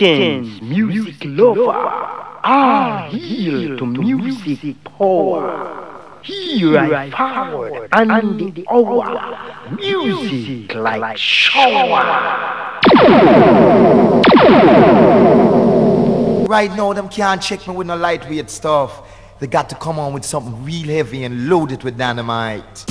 Greetings, music lover. Ah, heal to music power. Here I forward and the hour. Music like shower. Right now, them can't check me with no lightweight stuff. They got to come on with something real heavy and load it with dynamite.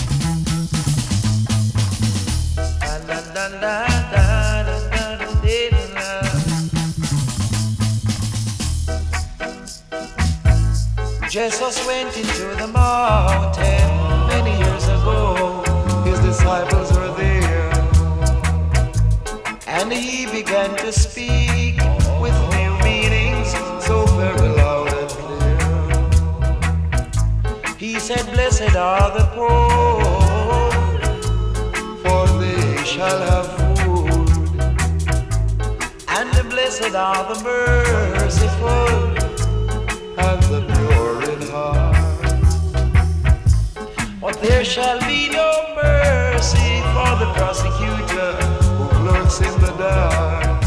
Jesus went into the mountain many years ago. His disciples were there. And he began to speak with new meanings so very loud and clear. He said, Blessed are the poor, for they shall have food. And blessed are the merciful there shall be no mercy for the prosecutor who lurks in the dark.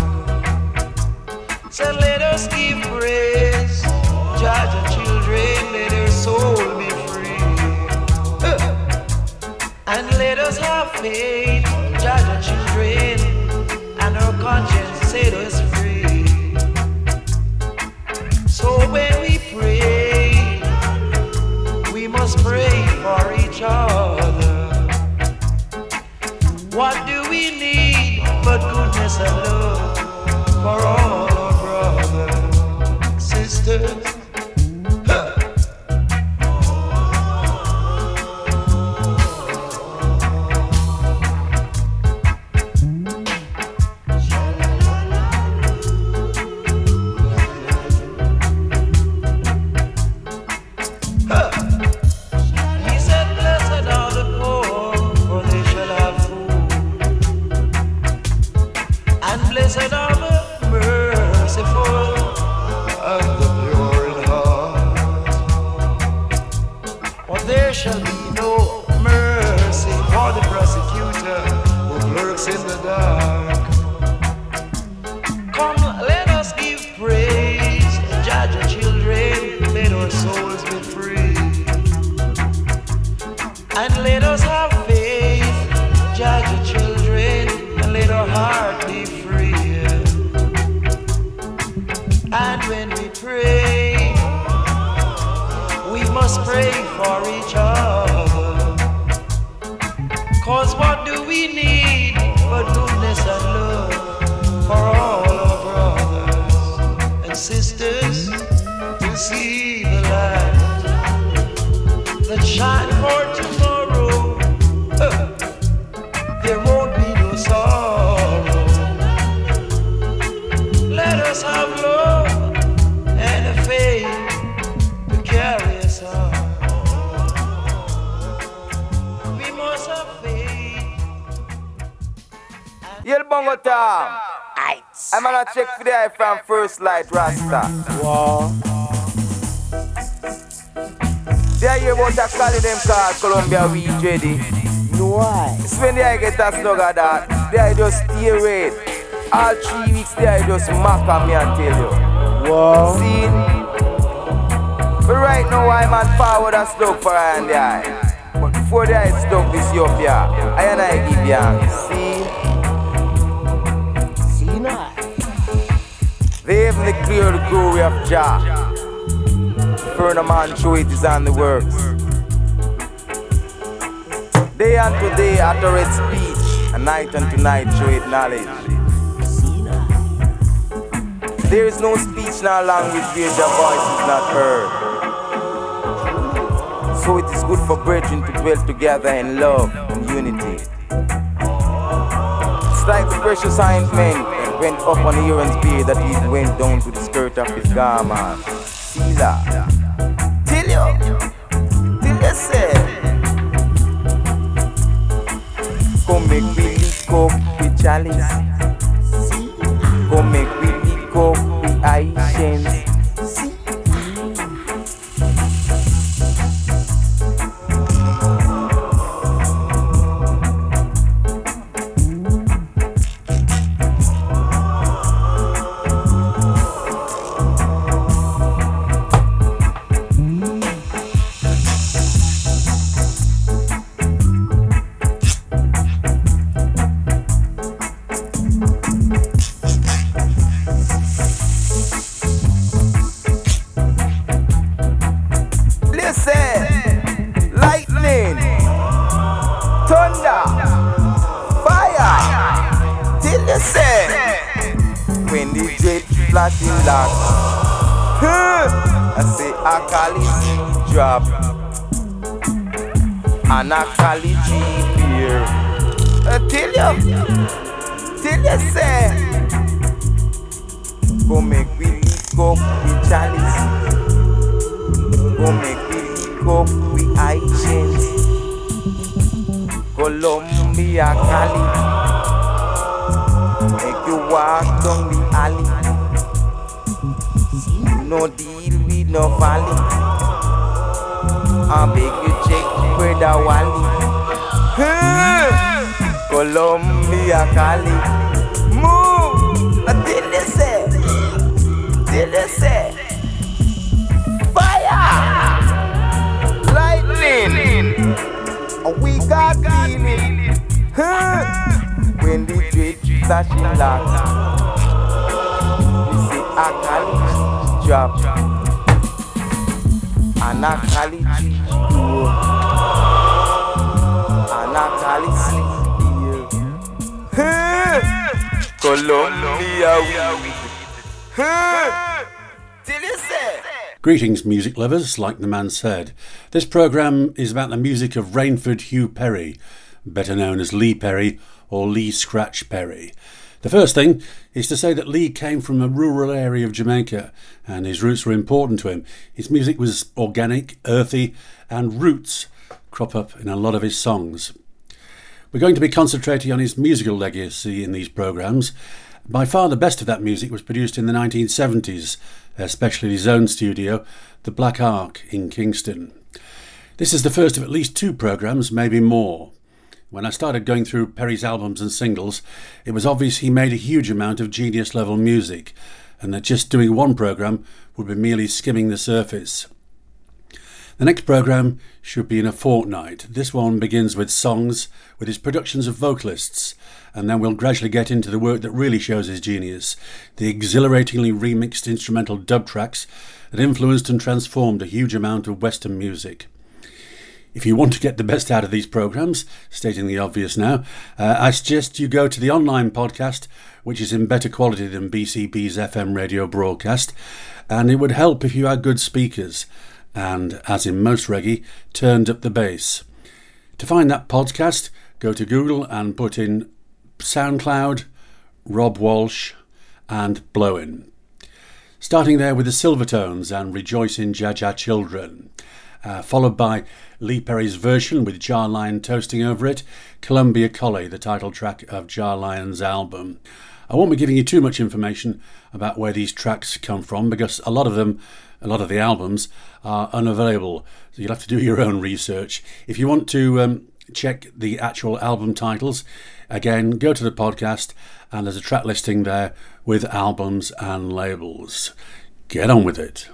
So let us give praise, Jah Jah children, let their soul be free. And let us have faith, Jah Jah children, and our conscience set us free. So when we pray, other. What do we need but goodness and love for all called Columbia Weed Ready. No why? It's when they get a of that, they just stay red. All three weeks they just mock on me and tell you. Wow. See? But right now I'm on forward and slug for eye and the eye. But before the eye stuck this up here, I and I give you. See? See now. They even declare the glory of Jah. Further man show it is on the works. Day unto day utter its speech, and night unto night show it knowledge. There is no speech nor language where Jah voice is not heard. So it is good for brethren to dwell together in love and unity. It's like the precious ointment that went up on Aaron's beard that even went down to the skirt of his garment. See that? Tell you, make we lick up with chalice. Come make we lick up with Haitians. And a college beer. I tell you, tell you say, go make we lick up with chalice, go make we lick up with agent, Colombia Colly. Make you walk down the alley. No deal with no valley. I beg you brother Wally. Hmm. Colombia Colly. Move. Until they say. Till they say. Fire. Lightning. Oh, we got feeling. When the dread flashing light. We see a college drop Greetings, music lovers, like the man said. This programme is about the music of Rainford Hugh Perry, better known as Lee Perry or Lee Scratch Perry. The first thing is to say that Lee came from a rural area of Jamaica and his roots were important to him. His music was organic, earthy, and roots crop up in a lot of his songs. We're going to be concentrating on his musical legacy in these programmes. By far the best of that music was produced in the 1970s, especially his own studio, the Black Ark in Kingston. This is the first of at least two programmes, maybe more. When I started going through Perry's albums and singles, it was obvious he made a huge amount of genius level music, and that just doing one programme would be merely skimming the surface. The next programme should be in a fortnight. This one begins with songs, with his productions of vocalists, and then we'll gradually get into the work that really shows his genius the exhilaratingly remixed instrumental dub tracks that influenced and transformed a huge amount of Western music. If you want to get the best out of these programs, stating the obvious now, uh, I suggest you go to the online podcast, which is in better quality than BCB's FM radio broadcast, and it would help if you had good speakers and, as in most reggae, turned up the bass. To find that podcast, go to Google and put in SoundCloud, Rob Walsh, and Blowin. Starting there with the Silvertones and Rejoice in Jah Jah Children, uh, followed by Lee Perry's version with Jah Lion toasting over it, Colombia Colly, the title track of Jah Lion's album. I won't be giving you too much information about where these tracks come from because a lot of them, a lot of the albums, are unavailable. So you'll have to do your own research. If you want to um, check the actual album titles, again, go to the podcast and there's a track listing there with albums and labels. Get on with it.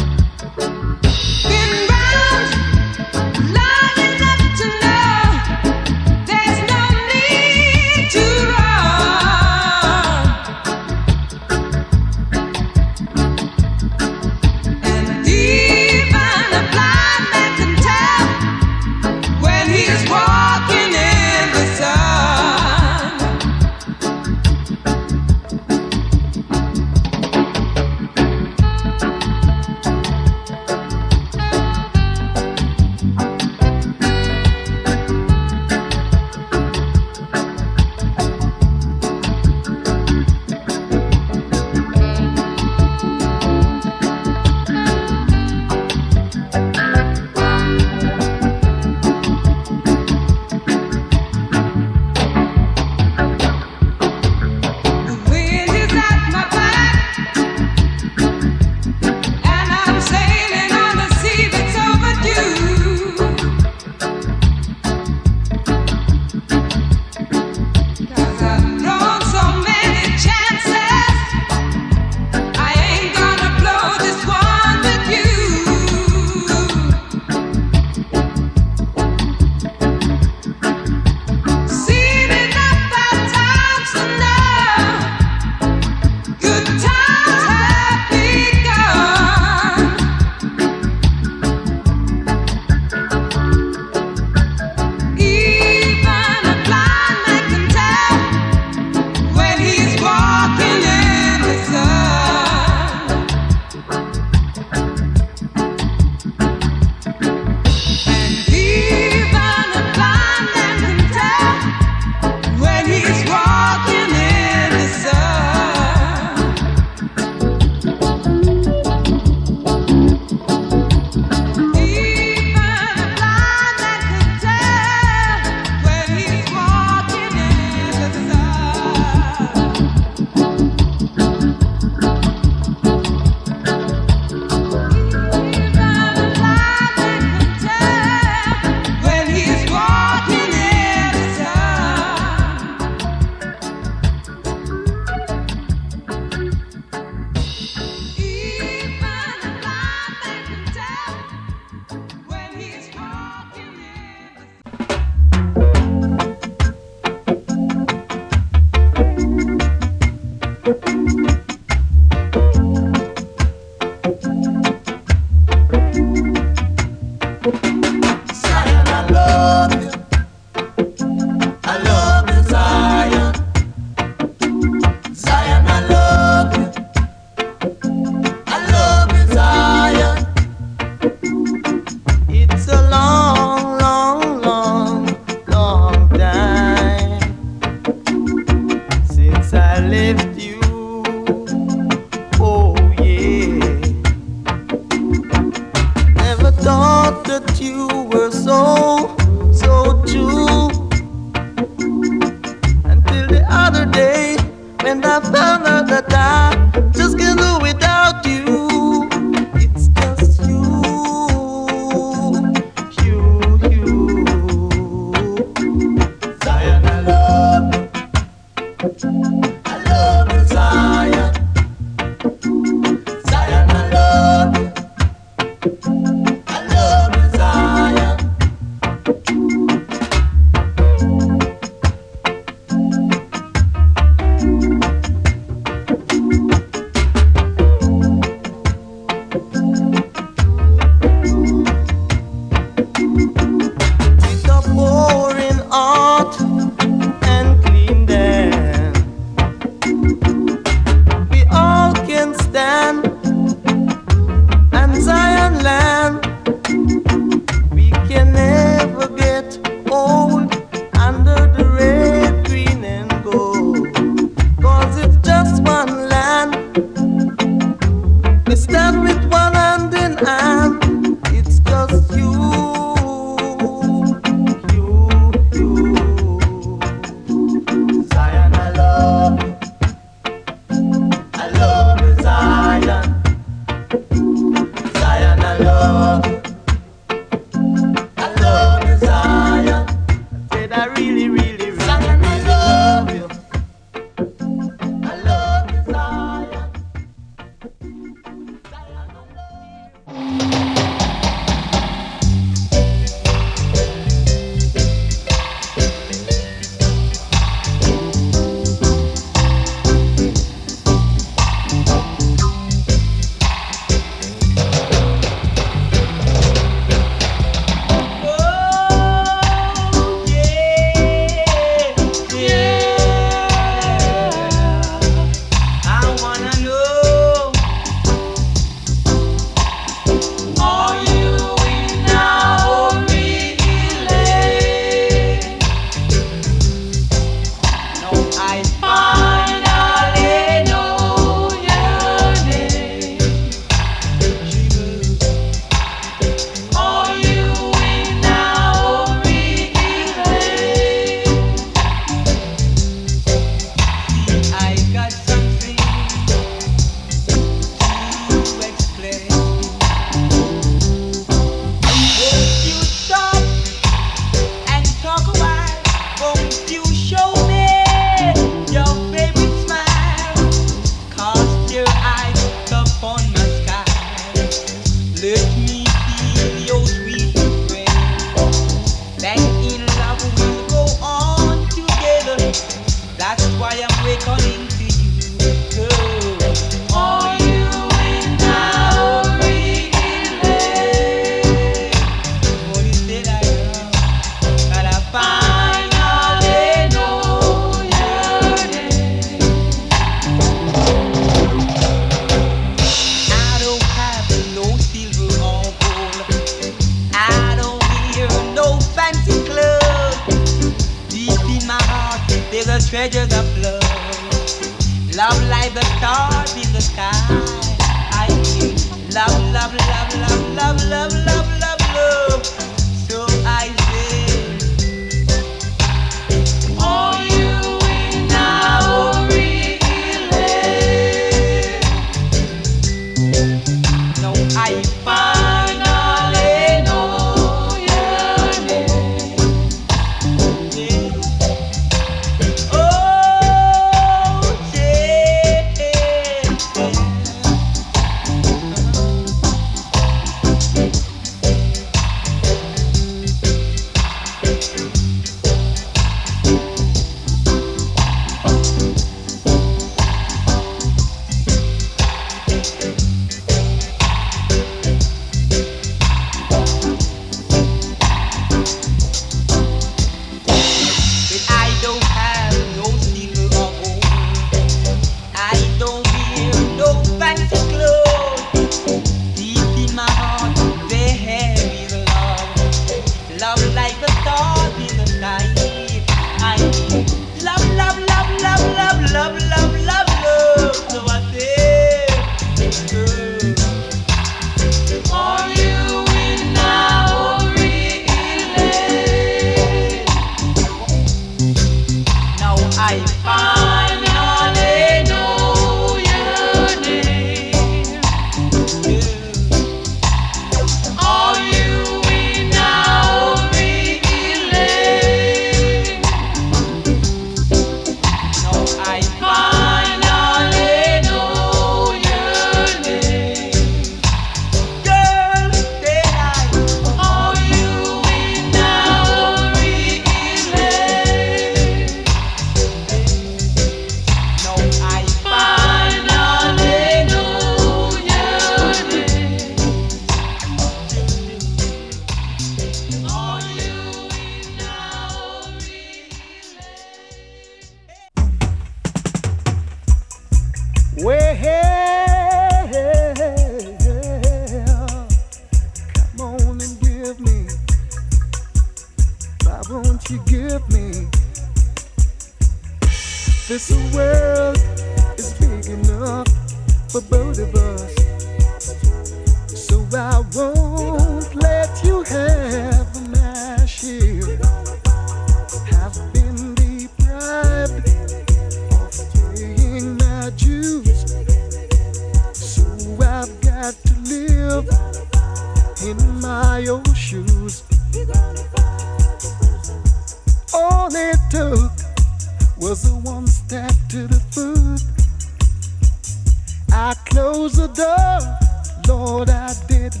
Lord, I didn't,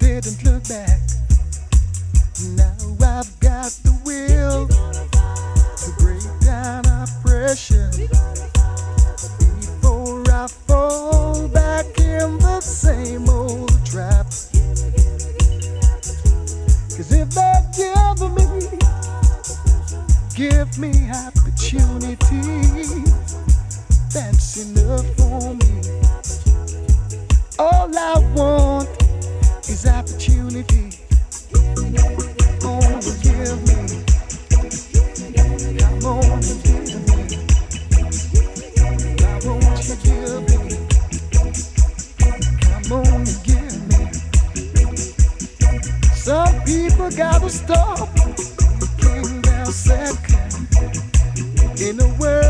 didn't look back. Now I've got the will to break down oppression before I fall back in the same old trap. Cause if they give me, give me opportunity, that's enough for me. All I want is opportunity. Come on give me. Come on give me. Give me? Come on give me. Some people gotta stop. King down second in a world.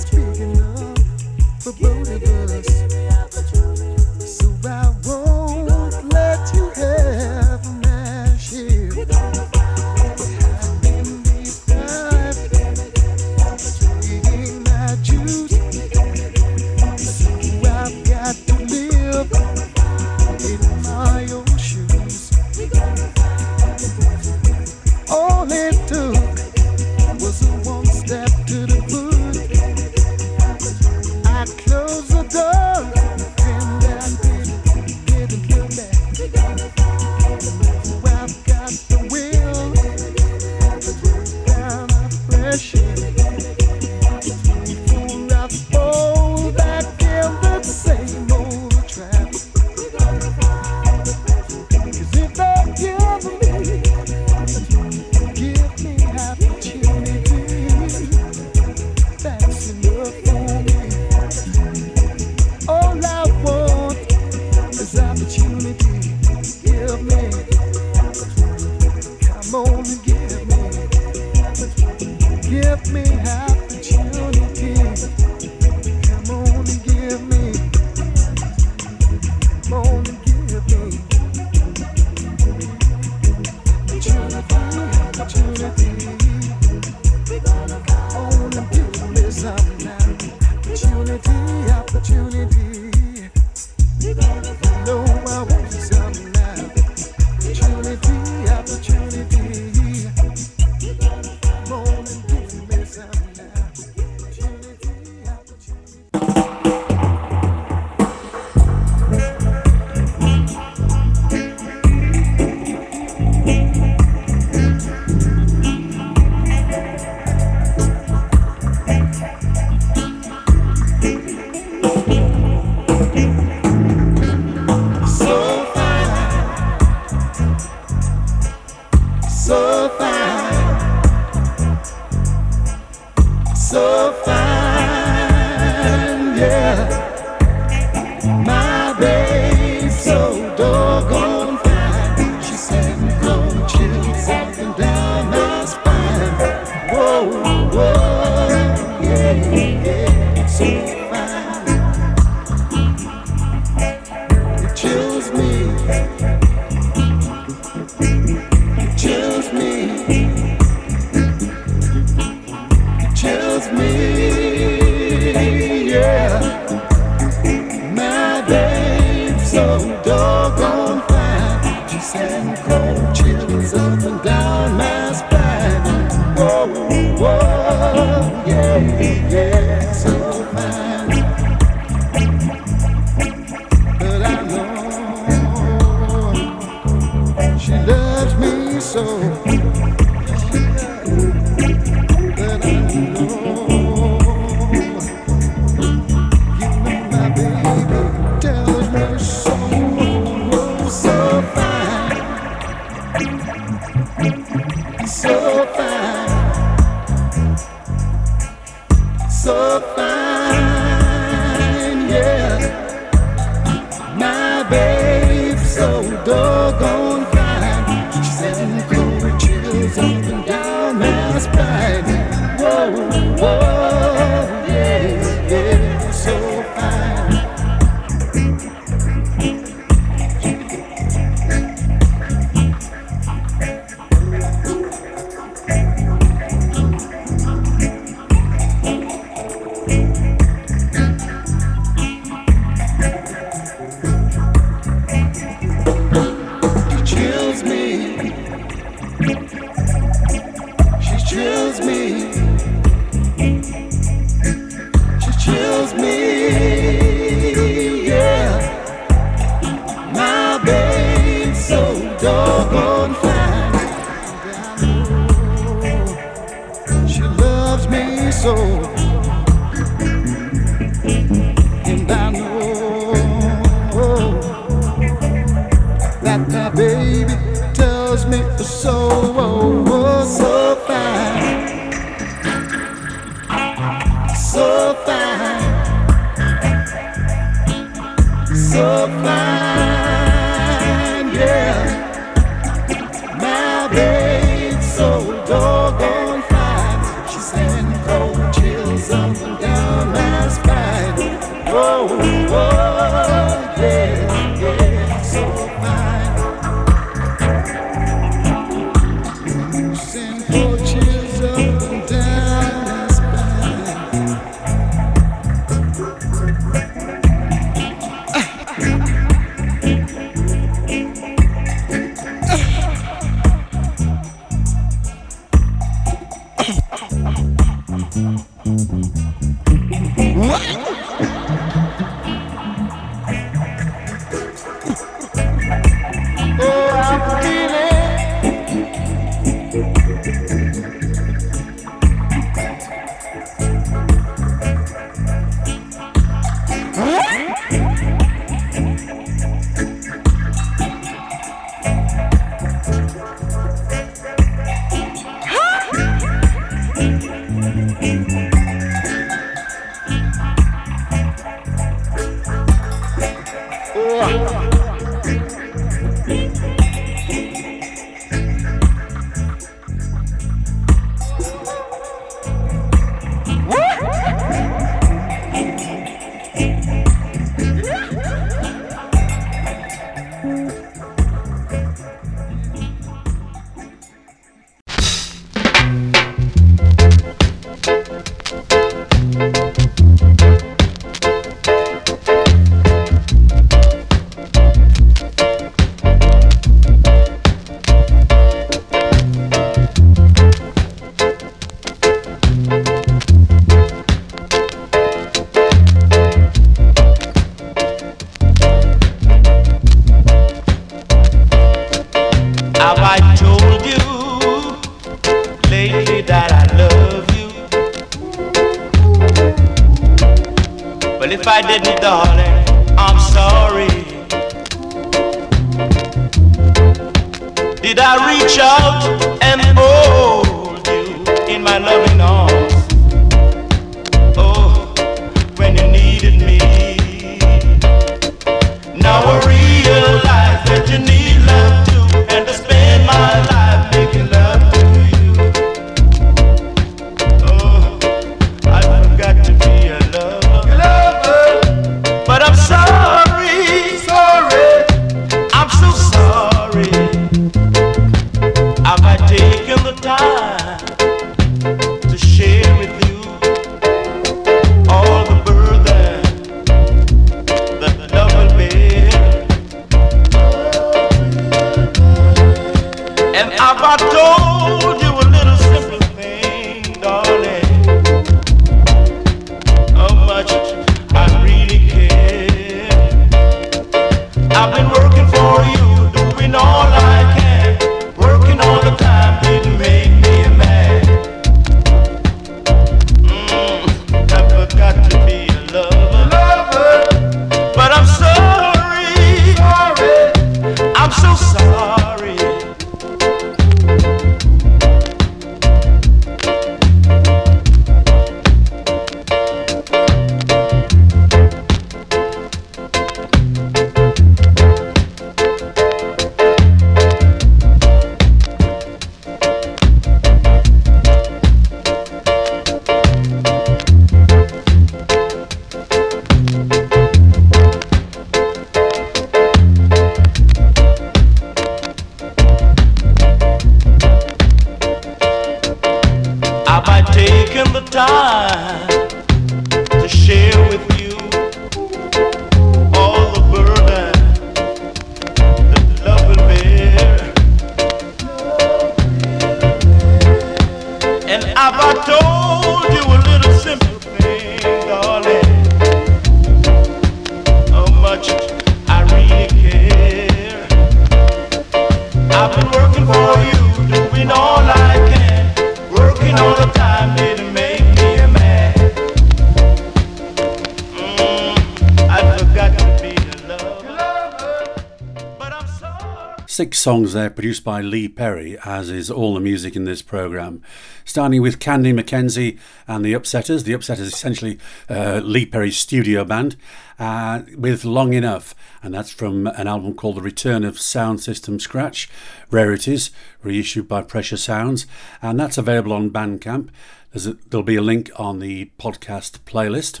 Six songs there produced by Lee Perry, as is all the music in this programme. Starting with Candy McKenzie and the Upsetters. The Upsetters essentially uh, Lee Perry's studio band uh, with Long Enough, and that's from an album called The Return of Sound System Scratch, Rarities, reissued by Pressure Sounds, and that's available on Bandcamp. A, there'll be a link on the podcast playlist.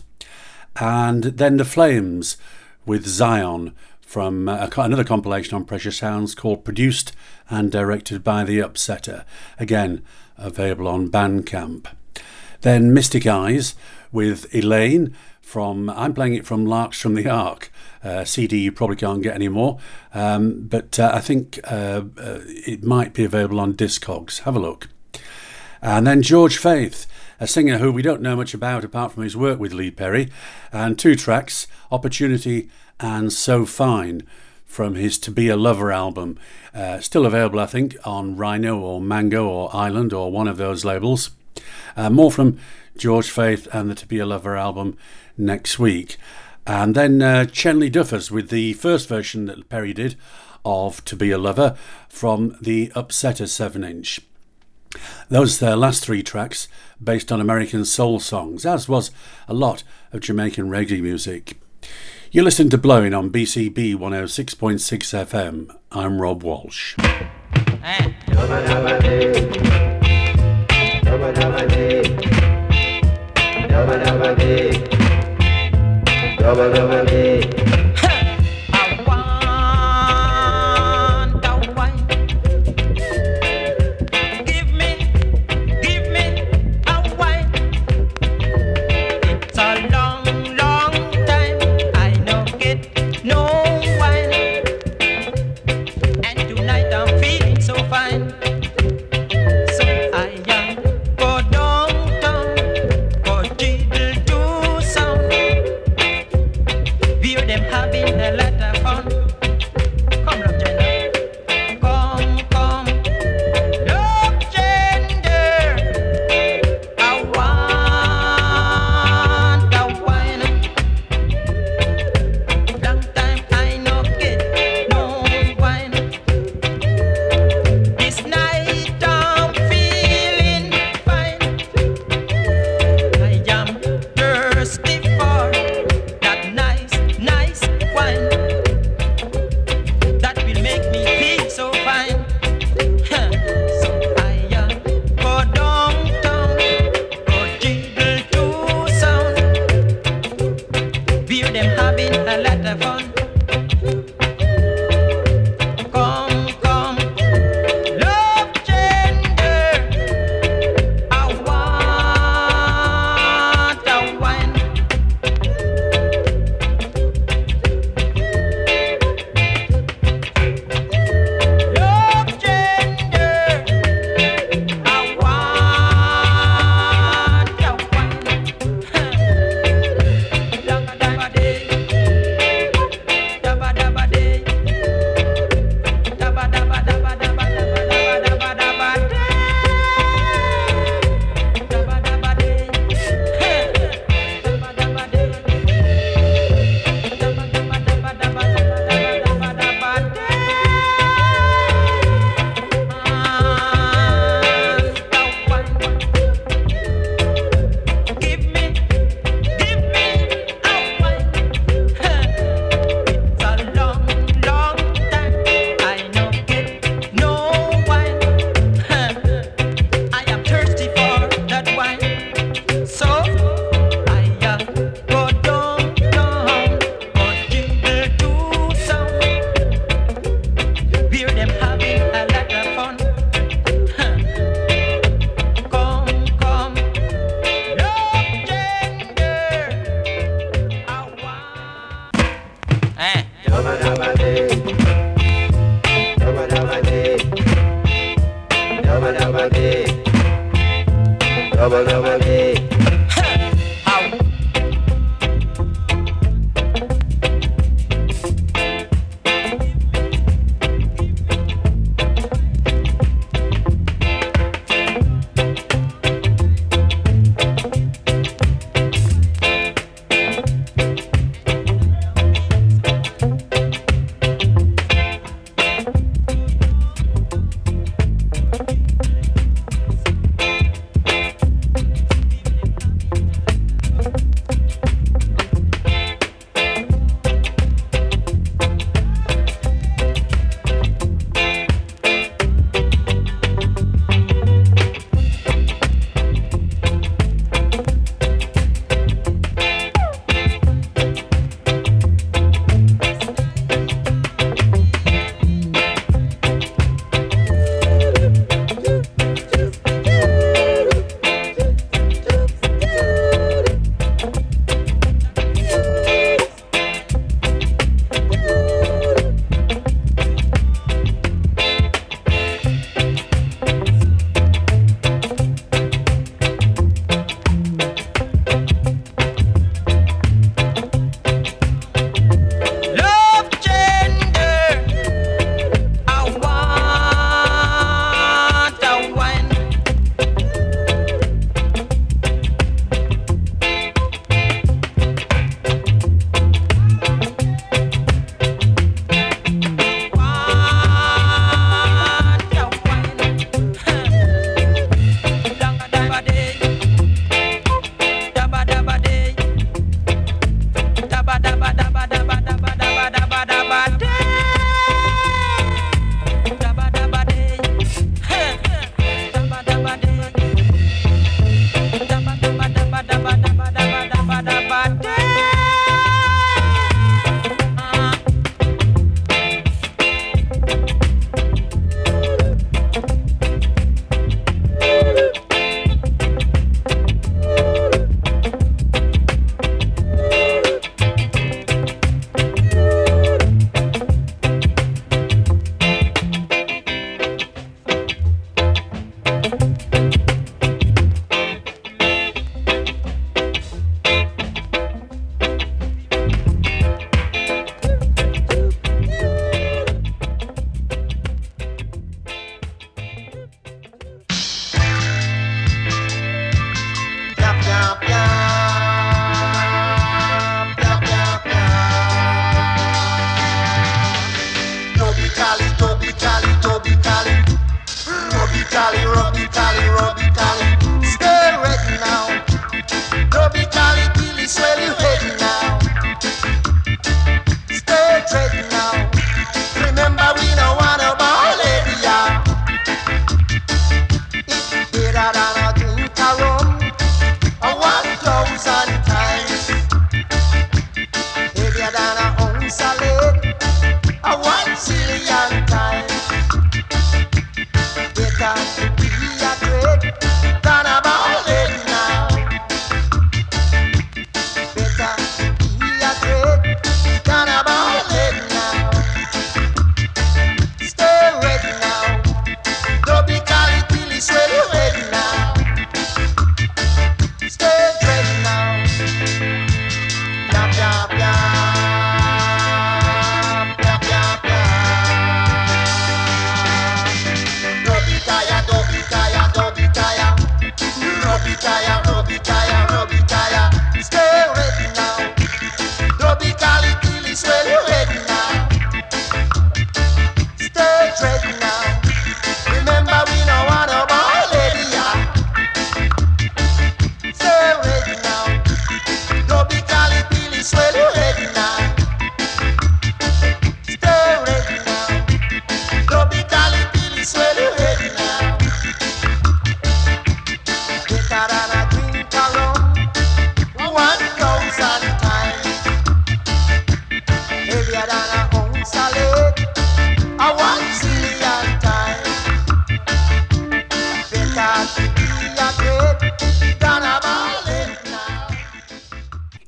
And then The Flames with Zion from uh, a another compilation on Pressure Sounds called Produced and Directed by The Upsetter. Again, available on Bandcamp. Then Mystic Eyes with Elaine from, I'm playing it from Larks from the Ark. Uh, CD you probably can't get anymore, um, but uh, I think uh, uh, it might be available on Discogs. Have a look. And then George Faith, a singer who we don't know much about apart from his work with Lee Perry, and two tracks, Opportunity and So Fine, from his To Be a Lover album. Uh, still available, I think, on Rhino or Mango or Island or one of those labels. Uh, more from George Faith and the To Be a Lover album next week. And then uh, Chenley Duffus with the first version that Perry did of To Be a Lover from the Upsetter 7 inch. Those uh, last three tracks based on American soul songs, as was a lot of Jamaican reggae music. You're listening to Blowing on BCB 106.6 FM. I'm Rob Walsh. I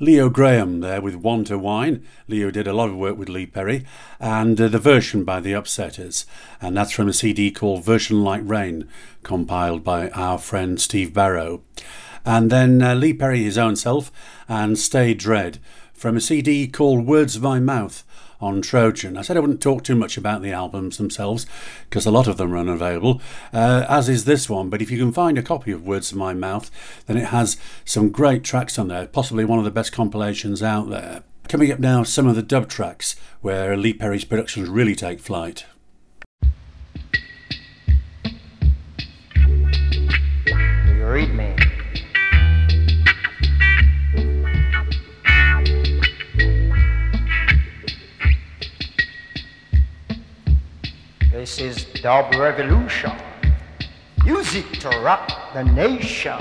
Leo Graham there with Want to Wine. Leo did a lot of work with Lee Perry, and uh, the version by the Upsetters, and that's from a CD called Version Like Rain, compiled by our friend Steve Barrow. And then uh, Lee Perry his own self, and Stay Dread from a CD called Words of My Mouth on Trojan. I said I wouldn't talk too much about the albums themselves because a lot of them are unavailable, uh, as is this one. But if you can find a copy of Words of My Mouth, then it has some great tracks on there, possibly one of the best compilations out there. Coming up now, some of the dub tracks where Lee Perry's productions really take flight. Read me? This is Dub Revolution. Music to rock the nation.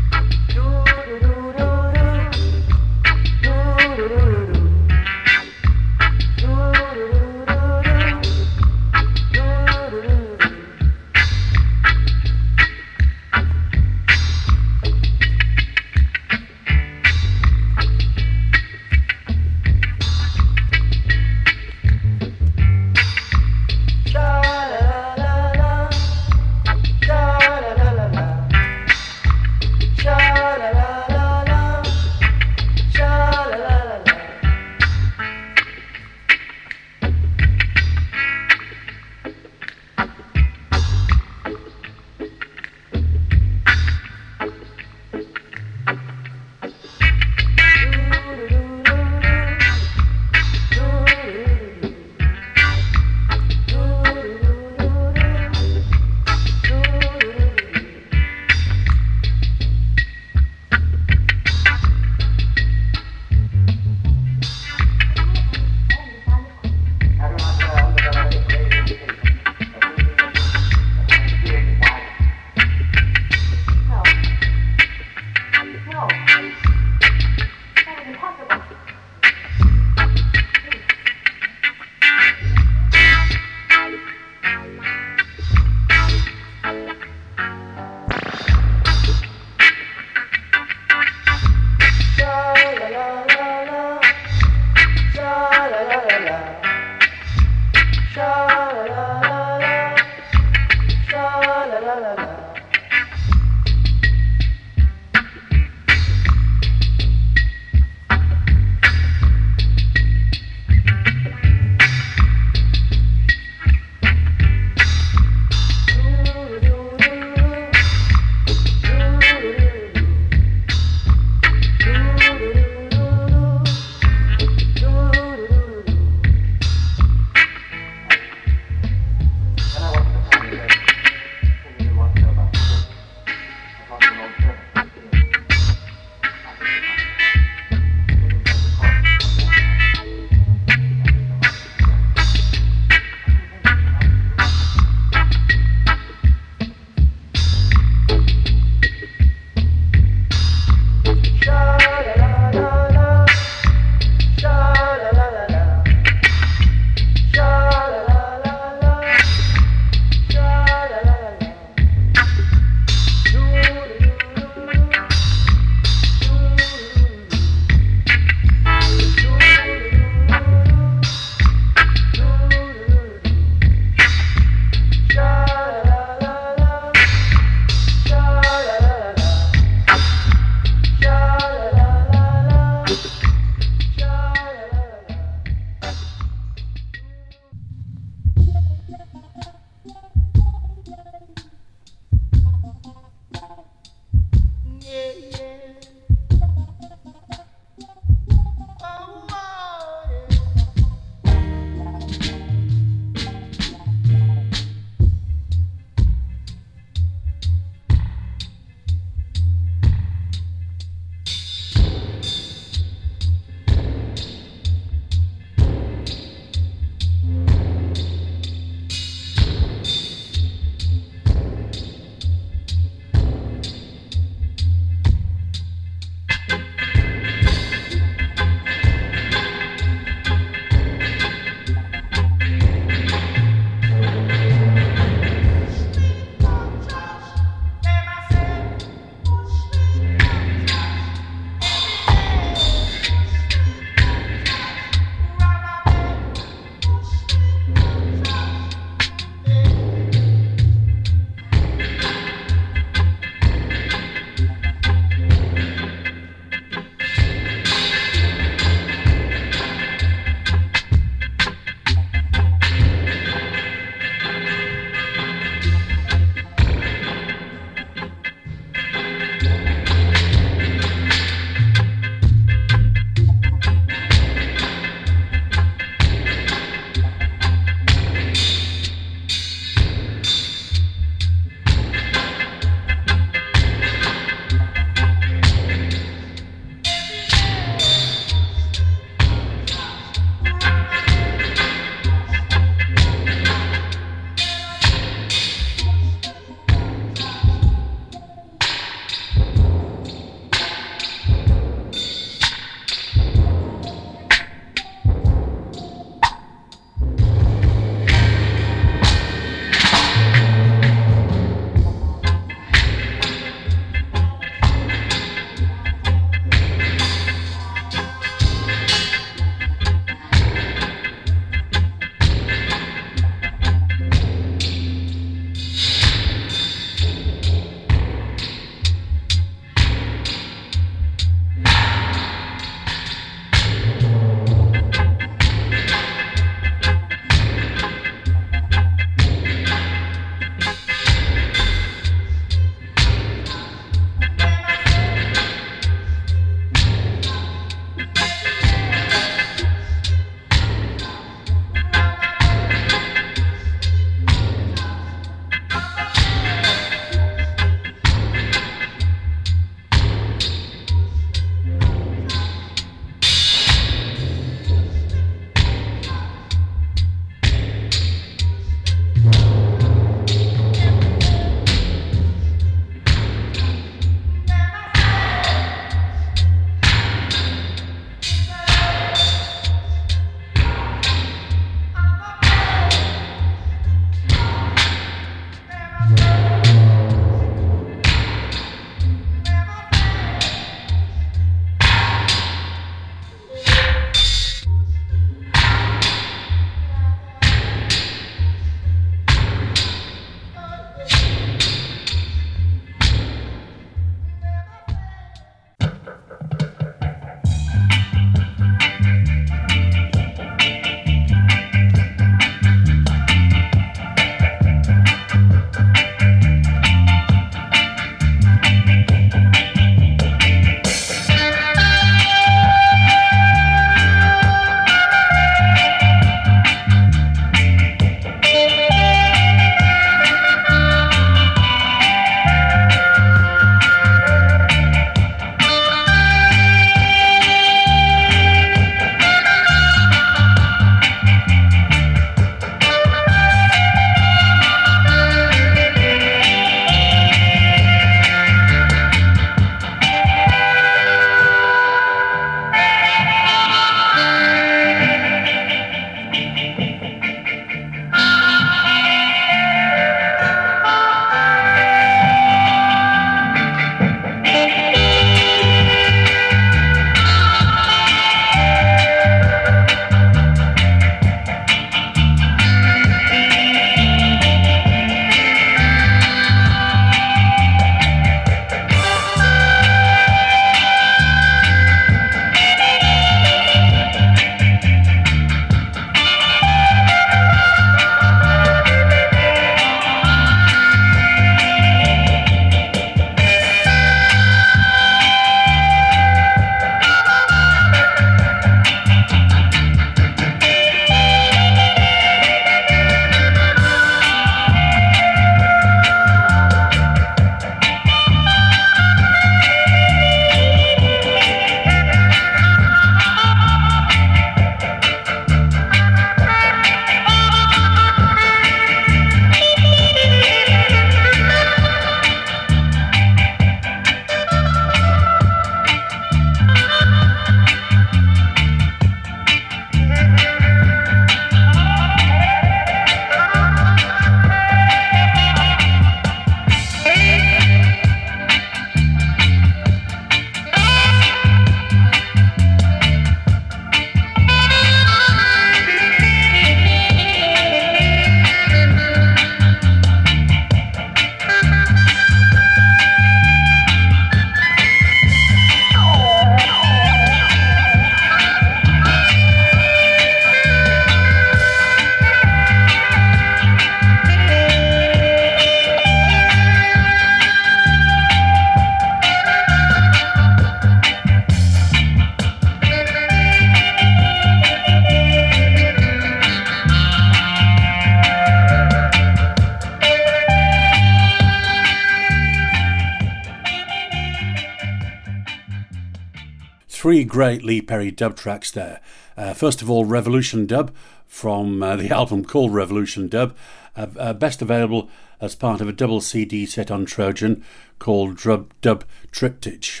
Three great Lee Perry dub tracks there. Uh, first of all, Revolution Dub from uh, the album called Revolution Dub, uh, uh, best available as part of a double CD set on Trojan called Dub, dub Triptych.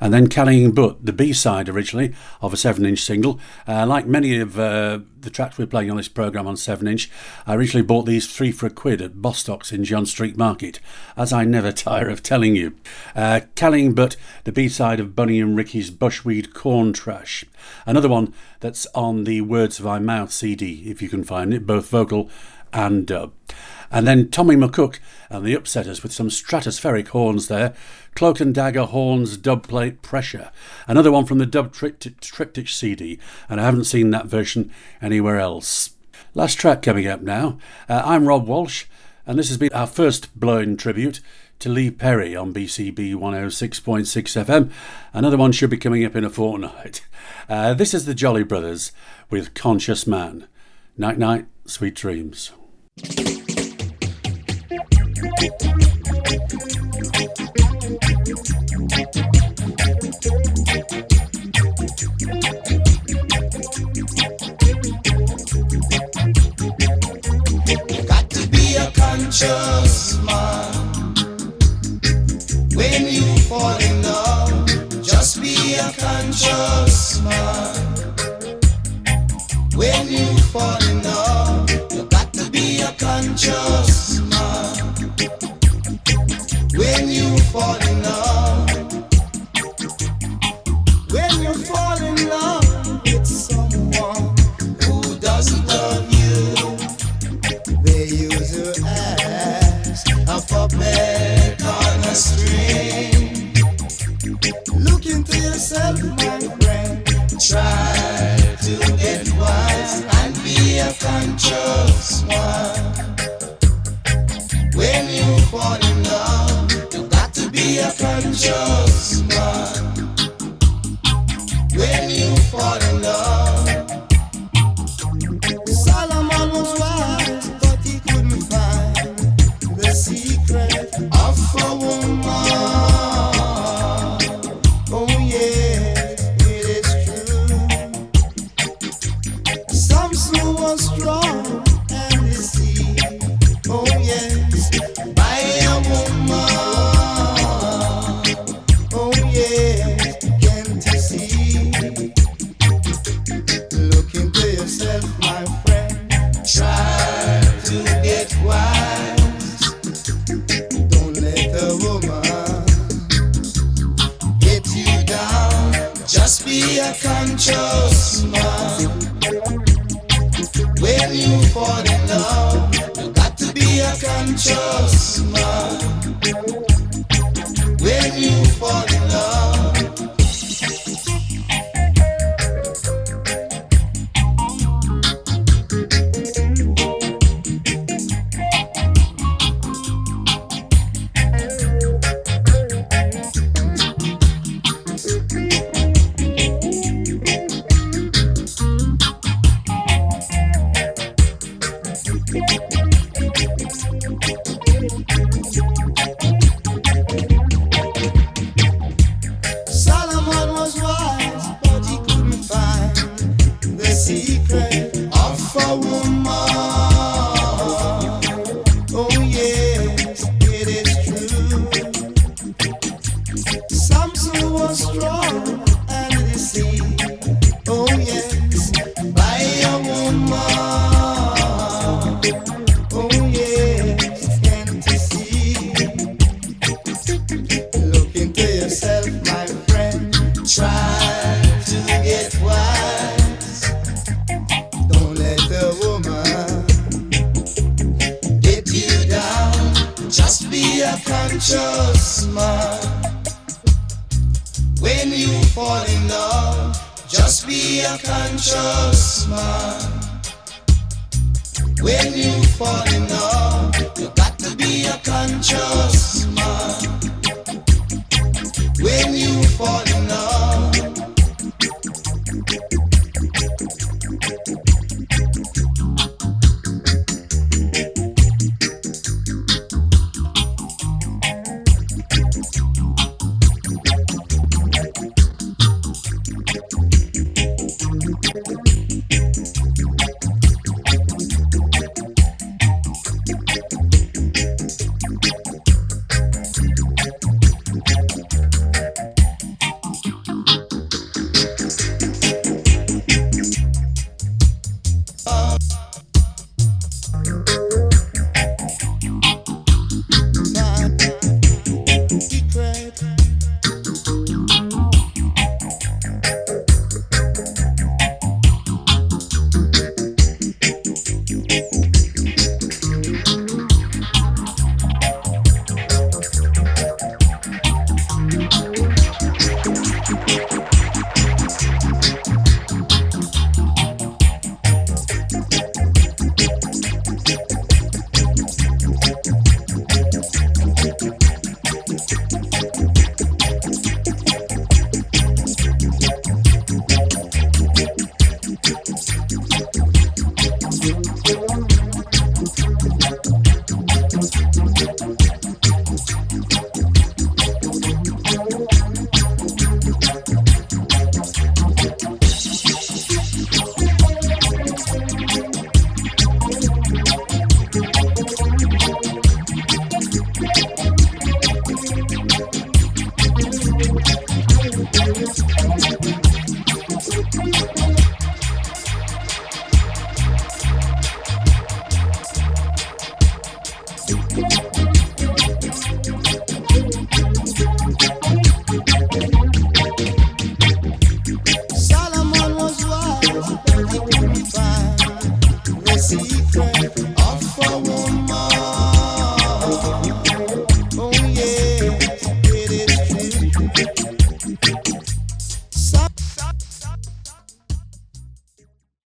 And then Carrying But, the B side originally of a 7 inch single. Uh, like many of uh, the tracks we're playing on this programme on 7 inch, I originally bought these three for a quid at Bostock's in John Street Market, as I never tire of telling you. Uh, Carrying But, the B side of Bunny and Ricky's Bushweed Corn Trash. Another one that's on the Words of My Mouth CD, if you can find it, both vocal and dub. And then Tommy McCook and the Upsetters with some stratospheric horns there. Cloak and Dagger horns, dub plate pressure. Another one from the dub triptych, triptych CD, and I haven't seen that version anywhere else. Last track coming up now. Uh, I'm Rob Walsh, and this has been our first blowing tribute to Lee Perry on BCB 106.6 FM. Another one should be coming up in a fortnight. Uh, this is the Jolly Brothers with Conscious Man. Night night, sweet dreams. Got to be a conscious